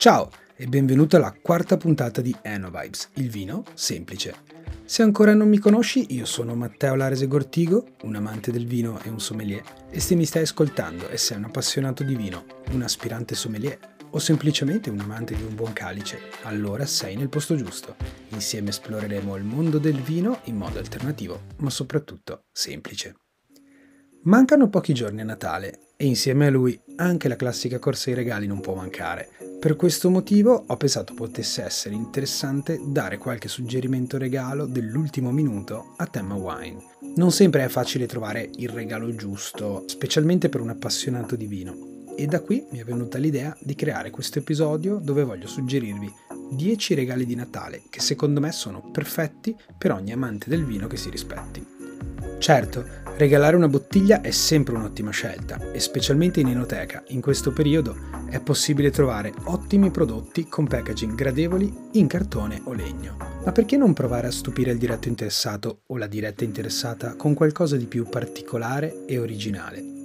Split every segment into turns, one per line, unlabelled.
Ciao e benvenuto alla quarta puntata di Enovibes, il vino semplice. Se ancora non mi conosci, io sono Matteo Larese Gortigo, un amante del vino e un sommelier, e se mi stai ascoltando e sei un appassionato di vino, un aspirante sommelier o semplicemente un amante di un buon calice, allora sei nel posto giusto. Insieme esploreremo il mondo del vino in modo alternativo, ma soprattutto semplice. Mancano pochi giorni a Natale e insieme a lui anche la classica corsa ai regali non può mancare. Per questo motivo ho pensato potesse essere interessante dare qualche suggerimento regalo dell'ultimo minuto a tema wine. Non sempre è facile trovare il regalo giusto, specialmente per un appassionato di vino. E da qui mi è venuta l'idea di creare questo episodio dove voglio suggerirvi 10 regali di Natale che secondo me sono perfetti per ogni amante del vino che si rispetti. Certo, regalare una bottiglia è sempre un'ottima scelta e specialmente in enoteca, in questo periodo, è possibile trovare ottimi prodotti con packaging gradevoli in cartone o legno. Ma perché non provare a stupire il diretto interessato o la diretta interessata con qualcosa di più particolare e originale?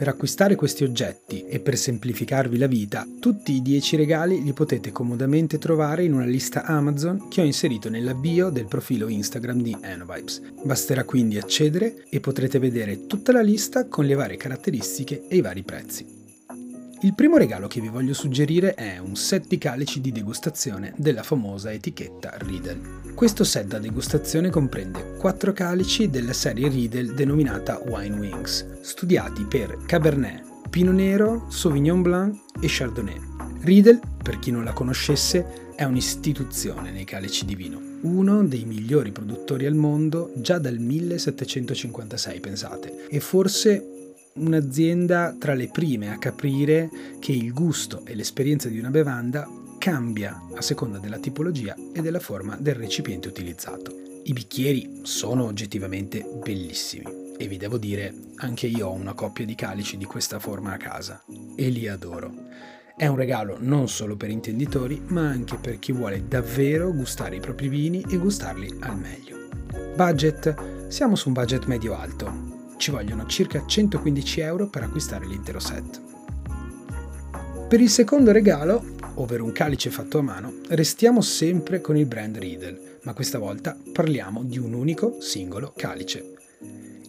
Per acquistare questi oggetti e per semplificarvi la vita, tutti i 10 regali li potete comodamente trovare in una lista Amazon che ho inserito nella bio del profilo Instagram di Enovibes. Basterà quindi accedere e potrete vedere tutta la lista con le varie caratteristiche e i vari prezzi. Il primo regalo che vi voglio suggerire è un set di calici di degustazione della famosa etichetta Riedel. Questo set da degustazione comprende 4 calici della serie Riedel denominata Wine Wings, studiati per Cabernet, Pinot Nero, Sauvignon Blanc e Chardonnay. Riedel, per chi non la conoscesse, è un'istituzione nei calici di vino, uno dei migliori produttori al mondo già dal 1756, pensate, e forse un'azienda tra le prime a capire che il gusto e l'esperienza di una bevanda cambia a seconda della tipologia e della forma del recipiente utilizzato. I bicchieri sono oggettivamente bellissimi e vi devo dire, anche io ho una coppia di calici di questa forma a casa e li adoro. È un regalo non solo per intenditori, ma anche per chi vuole davvero gustare i propri vini e gustarli al meglio. Budget? Siamo su un budget medio-alto, ci vogliono circa 115 euro per acquistare l'intero set. Per il secondo regalo, ovvero un calice fatto a mano, restiamo sempre con il brand Riedel, ma questa volta parliamo di un unico singolo calice.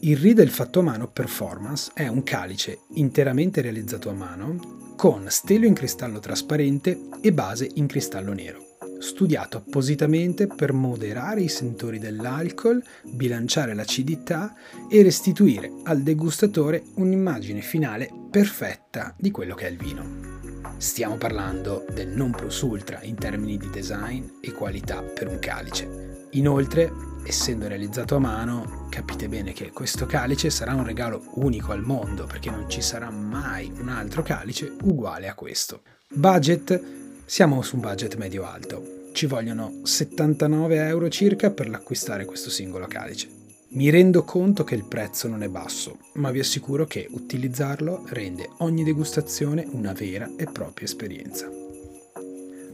Il Riedel fatto a mano Performance è un calice interamente realizzato a mano, con stelo in cristallo trasparente e base in cristallo nero studiato appositamente per moderare i sentori dell'alcol, bilanciare l'acidità e restituire al degustatore un'immagine finale perfetta di quello che è il vino. Stiamo parlando del non plus ultra in termini di design e qualità per un calice. Inoltre, essendo realizzato a mano, capite bene che questo calice sarà un regalo unico al mondo perché non ci sarà mai un altro calice uguale a questo. Budget siamo su un budget medio-alto. Ci vogliono 79 euro circa per l'acquistare questo singolo calice. Mi rendo conto che il prezzo non è basso, ma vi assicuro che utilizzarlo rende ogni degustazione una vera e propria esperienza.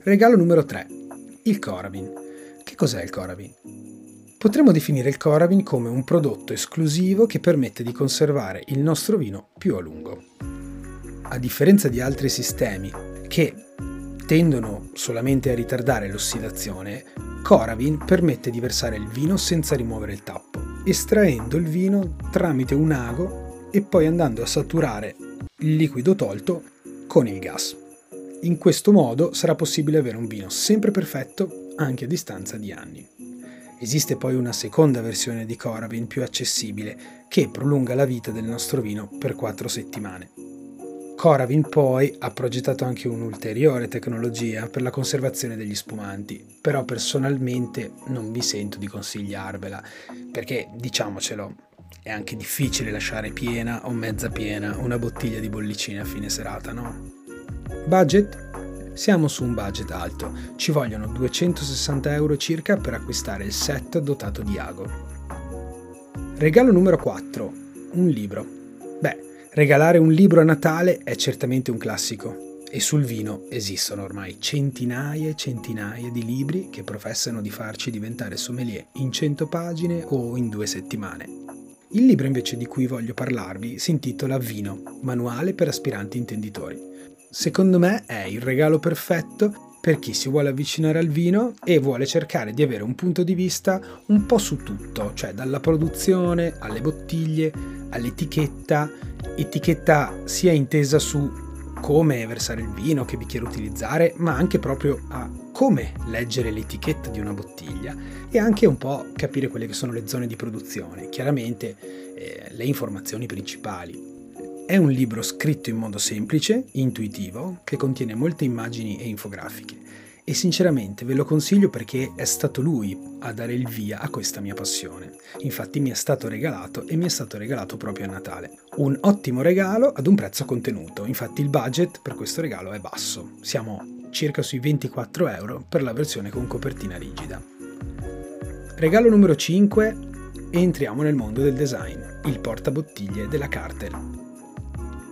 Regalo numero 3. Il Coravin. Che cos'è il Coravin? Potremmo definire il Coravin come un prodotto esclusivo che permette di conservare il nostro vino più a lungo. A differenza di altri sistemi che tendono solamente a ritardare l'ossidazione, Coravin permette di versare il vino senza rimuovere il tappo, estraendo il vino tramite un ago e poi andando a saturare il liquido tolto con il gas. In questo modo sarà possibile avere un vino sempre perfetto anche a distanza di anni. Esiste poi una seconda versione di Coravin più accessibile che prolunga la vita del nostro vino per 4 settimane. Coravin poi ha progettato anche un'ulteriore tecnologia per la conservazione degli spumanti, però personalmente non vi sento di consigliarvela, perché diciamocelo, è anche difficile lasciare piena o mezza piena una bottiglia di bollicine a fine serata, no? Budget? Siamo su un budget alto, ci vogliono 260 euro circa per acquistare il set dotato di ago. Regalo numero 4, un libro. Regalare un libro a Natale è certamente un classico e sul vino esistono ormai centinaia e centinaia di libri che professano di farci diventare sommelier in 100 pagine o in due settimane. Il libro invece di cui voglio parlarvi si intitola Vino, manuale per aspiranti intenditori. secondo me è il regalo perfetto per chi si vuole avvicinare al vino e vuole cercare di avere un punto di vista un po' su tutto, cioè dalla produzione alle bottiglie, all'etichetta, etichetta sia intesa su come versare il vino, che bicchiere utilizzare, ma anche proprio a come leggere l'etichetta di una bottiglia e anche un po' capire quelle che sono le zone di produzione, chiaramente eh, le informazioni principali. È un libro scritto in modo semplice, intuitivo, che contiene molte immagini e infografiche e sinceramente ve lo consiglio perché è stato lui a dare il via a questa mia passione. Infatti mi è stato regalato e mi è stato regalato proprio a Natale. Un ottimo regalo ad un prezzo contenuto, infatti il budget per questo regalo è basso, siamo circa sui 24 euro per la versione con copertina rigida. Regalo numero 5, entriamo nel mondo del design, il portabottiglie della Cartel.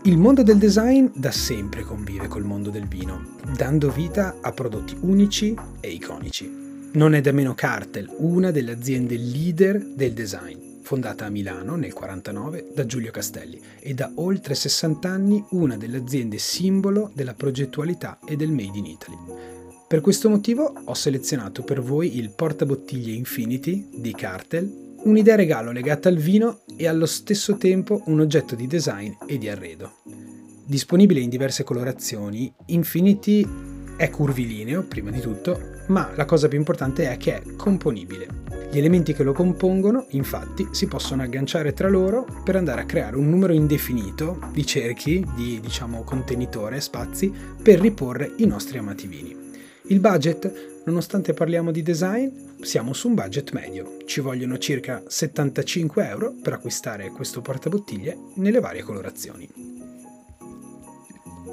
Il mondo del design da sempre convive col mondo del vino, dando vita a prodotti unici e iconici. Non è da meno Cartel, una delle aziende leader del design, fondata a Milano nel 1949 da Giulio Castelli e da oltre 60 anni una delle aziende simbolo della progettualità e del Made in Italy. Per questo motivo ho selezionato per voi il portabottiglie Infinity di Cartel un'idea regalo legata al vino e allo stesso tempo un oggetto di design e di arredo. Disponibile in diverse colorazioni, Infinity è curvilineo, prima di tutto, ma la cosa più importante è che è componibile. Gli elementi che lo compongono, infatti, si possono agganciare tra loro per andare a creare un numero indefinito di cerchi, di diciamo contenitore, spazi, per riporre i nostri amati vini. Il budget, nonostante parliamo di design, siamo su un budget medio. Ci vogliono circa 75 euro per acquistare questo portabottiglie nelle varie colorazioni.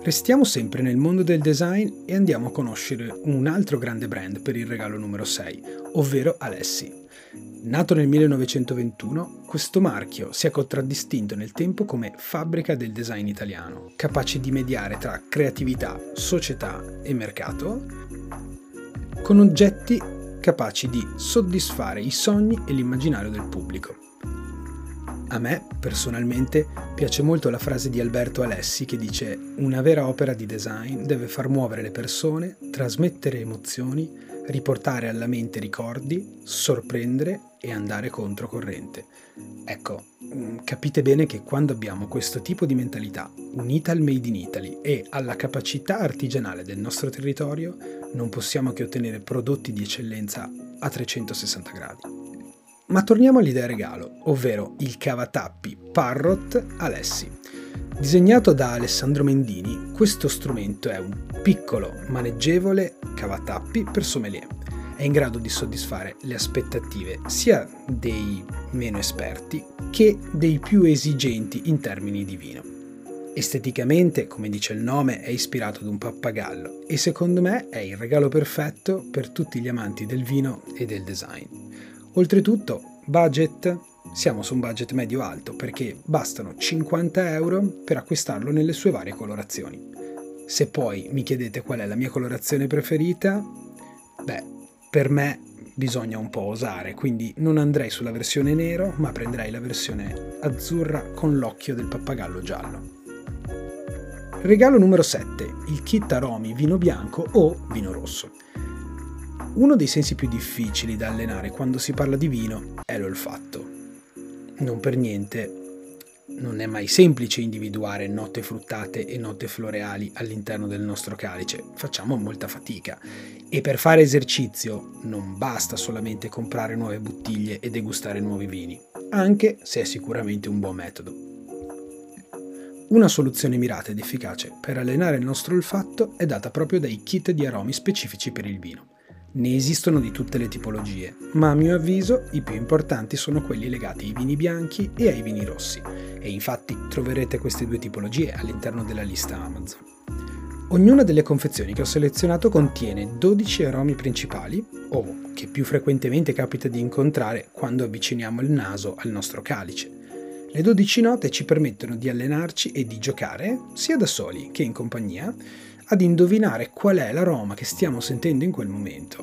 Restiamo sempre nel mondo del design e andiamo a conoscere un altro grande brand per il regalo numero 6, ovvero Alessi. Nato nel 1921, questo marchio si è contraddistinto nel tempo come fabbrica del design italiano, capace di mediare tra creatività, società e mercato con oggetti capaci di soddisfare i sogni e l'immaginario del pubblico. A me, personalmente, piace molto la frase di Alberto Alessi che dice una vera opera di design deve far muovere le persone, trasmettere emozioni, riportare alla mente ricordi, sorprendere e andare controcorrente. Ecco, capite bene che quando abbiamo questo tipo di mentalità unita al Made in Italy e alla capacità artigianale del nostro territorio, non possiamo che ottenere prodotti di eccellenza a 360 gradi. Ma torniamo all'idea regalo, ovvero il cavatappi Parrot Alessi. Disegnato da Alessandro Mendini, questo strumento è un piccolo, maneggevole cavatappi per sommelier. È in grado di soddisfare le aspettative sia dei meno esperti che dei più esigenti in termini di vino. Esteticamente, come dice il nome, è ispirato ad un pappagallo e secondo me è il regalo perfetto per tutti gli amanti del vino e del design. Oltretutto, budget, siamo su un budget medio-alto perché bastano 50 euro per acquistarlo nelle sue varie colorazioni. Se poi mi chiedete qual è la mia colorazione preferita, beh, per me bisogna un po' osare, quindi non andrei sulla versione nero, ma prenderei la versione azzurra con l'occhio del pappagallo giallo. Regalo numero 7, il kit aromi vino bianco o vino rosso. Uno dei sensi più difficili da allenare quando si parla di vino è l'olfatto. Non per niente non è mai semplice individuare note fruttate e note floreali all'interno del nostro calice, facciamo molta fatica e per fare esercizio non basta solamente comprare nuove bottiglie e degustare nuovi vini, anche se è sicuramente un buon metodo. Una soluzione mirata ed efficace per allenare il nostro olfatto è data proprio dai kit di aromi specifici per il vino. Ne esistono di tutte le tipologie, ma a mio avviso i più importanti sono quelli legati ai vini bianchi e ai vini rossi, e infatti troverete queste due tipologie all'interno della lista Amazon. Ognuna delle confezioni che ho selezionato contiene 12 aromi principali, o che più frequentemente capita di incontrare quando avviciniamo il naso al nostro calice, le 12 note ci permettono di allenarci e di giocare, sia da soli che in compagnia, ad indovinare qual è l'aroma che stiamo sentendo in quel momento.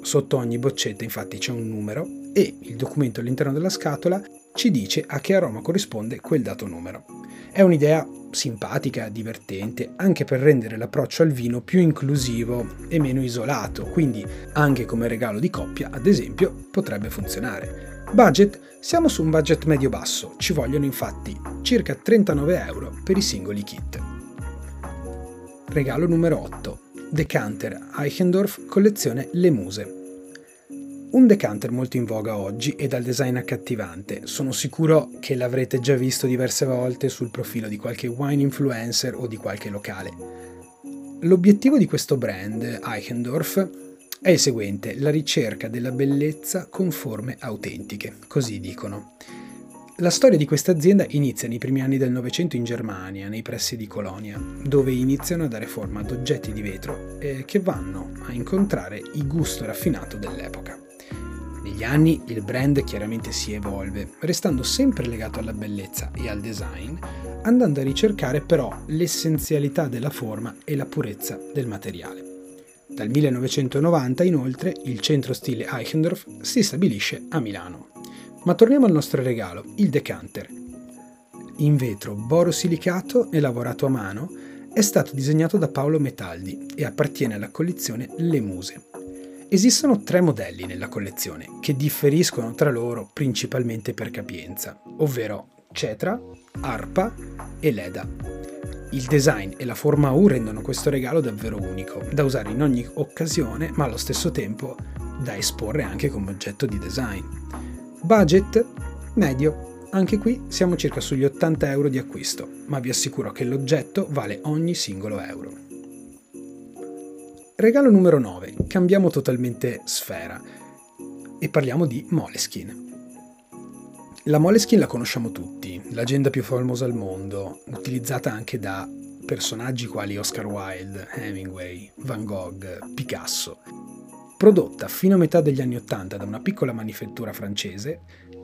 Sotto ogni boccetta infatti c'è un numero e il documento all'interno della scatola ci dice a che aroma corrisponde quel dato numero. È un'idea simpatica, divertente, anche per rendere l'approccio al vino più inclusivo e meno isolato, quindi anche come regalo di coppia, ad esempio, potrebbe funzionare. Budget? Siamo su un budget medio-basso, ci vogliono infatti circa 39 euro per i singoli kit. Regalo numero 8. Decanter Eichendorff collezione Le Muse. Un decanter molto in voga oggi e dal design accattivante. Sono sicuro che l'avrete già visto diverse volte sul profilo di qualche wine influencer o di qualche locale. L'obiettivo di questo brand, Eichendorff, è il seguente, la ricerca della bellezza con forme autentiche, così dicono. La storia di questa azienda inizia nei primi anni del Novecento in Germania, nei pressi di Colonia, dove iniziano a dare forma ad oggetti di vetro eh, che vanno a incontrare il gusto raffinato dell'epoca. Negli anni il brand chiaramente si evolve, restando sempre legato alla bellezza e al design, andando a ricercare però l'essenzialità della forma e la purezza del materiale. Dal 1990 inoltre il centro stile Eichendorff si stabilisce a Milano. Ma torniamo al nostro regalo, il decanter. In vetro borosilicato e lavorato a mano, è stato disegnato da Paolo Metaldi e appartiene alla collezione Le Muse. Esistono tre modelli nella collezione che differiscono tra loro principalmente per capienza, ovvero Cetra, Arpa e Leda. Il design e la forma U rendono questo regalo davvero unico, da usare in ogni occasione, ma allo stesso tempo da esporre anche come oggetto di design. Budget medio. Anche qui siamo circa sugli 80 euro di acquisto, ma vi assicuro che l'oggetto vale ogni singolo euro. Regalo numero 9. Cambiamo totalmente sfera e parliamo di Moleskin. La Moleskin la conosciamo tutti, l'agenda più famosa al mondo, utilizzata anche da personaggi quali Oscar Wilde, Hemingway, Van Gogh, Picasso. Prodotta fino a metà degli anni Ottanta da una piccola manifattura francese,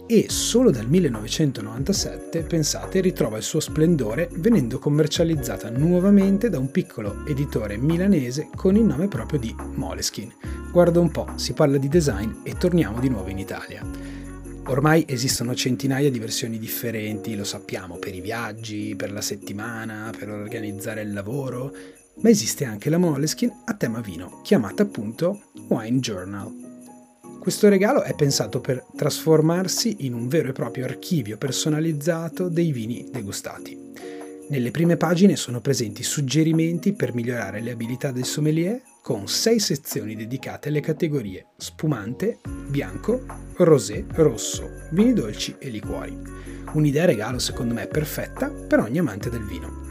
e solo dal 1997, pensate, ritrova il suo splendore venendo commercializzata nuovamente da un piccolo editore milanese con il nome proprio di Moleskin. Guarda un po', si parla di design e torniamo di nuovo in Italia. Ormai esistono centinaia di versioni differenti, lo sappiamo, per i viaggi, per la settimana, per organizzare il lavoro, ma esiste anche la Moleskin a tema vino, chiamata appunto Wine Journal. Questo regalo è pensato per trasformarsi in un vero e proprio archivio personalizzato dei vini degustati. Nelle prime pagine sono presenti suggerimenti per migliorare le abilità del sommelier con sei sezioni dedicate alle categorie spumante, bianco, rosé, rosso, vini dolci e liquori. Un'idea regalo secondo me perfetta per ogni amante del vino.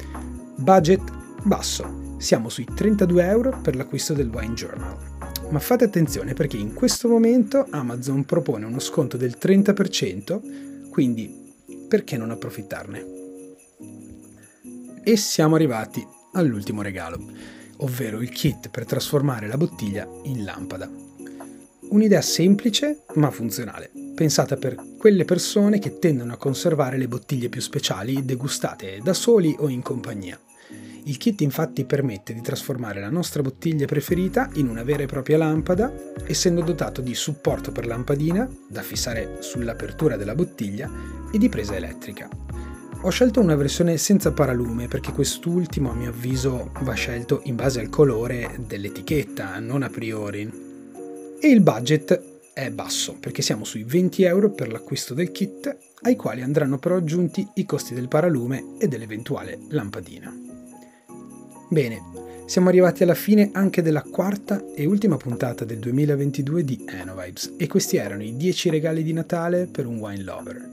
Budget basso, siamo sui 32 euro per l'acquisto del Wine Journal ma fate attenzione perché in questo momento Amazon propone uno sconto del 30%, quindi perché non approfittarne? E siamo arrivati all'ultimo regalo, ovvero il kit per trasformare la bottiglia in lampada. Un'idea semplice ma funzionale, pensata per quelle persone che tendono a conservare le bottiglie più speciali degustate da soli o in compagnia. Il kit infatti permette di trasformare la nostra bottiglia preferita in una vera e propria lampada, essendo dotato di supporto per lampadina, da fissare sull'apertura della bottiglia, e di presa elettrica. Ho scelto una versione senza paralume perché quest'ultimo a mio avviso va scelto in base al colore dell'etichetta, non a priori. E il budget è basso perché siamo sui 20 euro per l'acquisto del kit, ai quali andranno però aggiunti i costi del paralume e dell'eventuale lampadina. Bene, siamo arrivati alla fine anche della quarta e ultima puntata del 2022 di Enovibes e questi erano i 10 regali di Natale per un wine lover.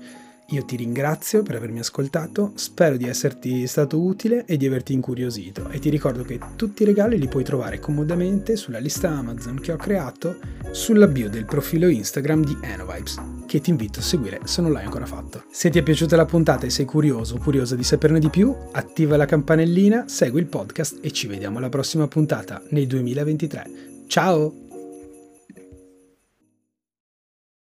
Io ti ringrazio per avermi ascoltato, spero di esserti stato utile e di averti incuriosito e ti ricordo che tutti i regali li puoi trovare comodamente sulla lista Amazon che ho creato sulla bio del profilo Instagram di Enovibes, che ti invito a seguire se non l'hai ancora fatto. Se ti è piaciuta la puntata e sei curioso o curiosa di saperne di più, attiva la campanellina, segui il podcast e ci vediamo alla prossima puntata nel 2023. Ciao!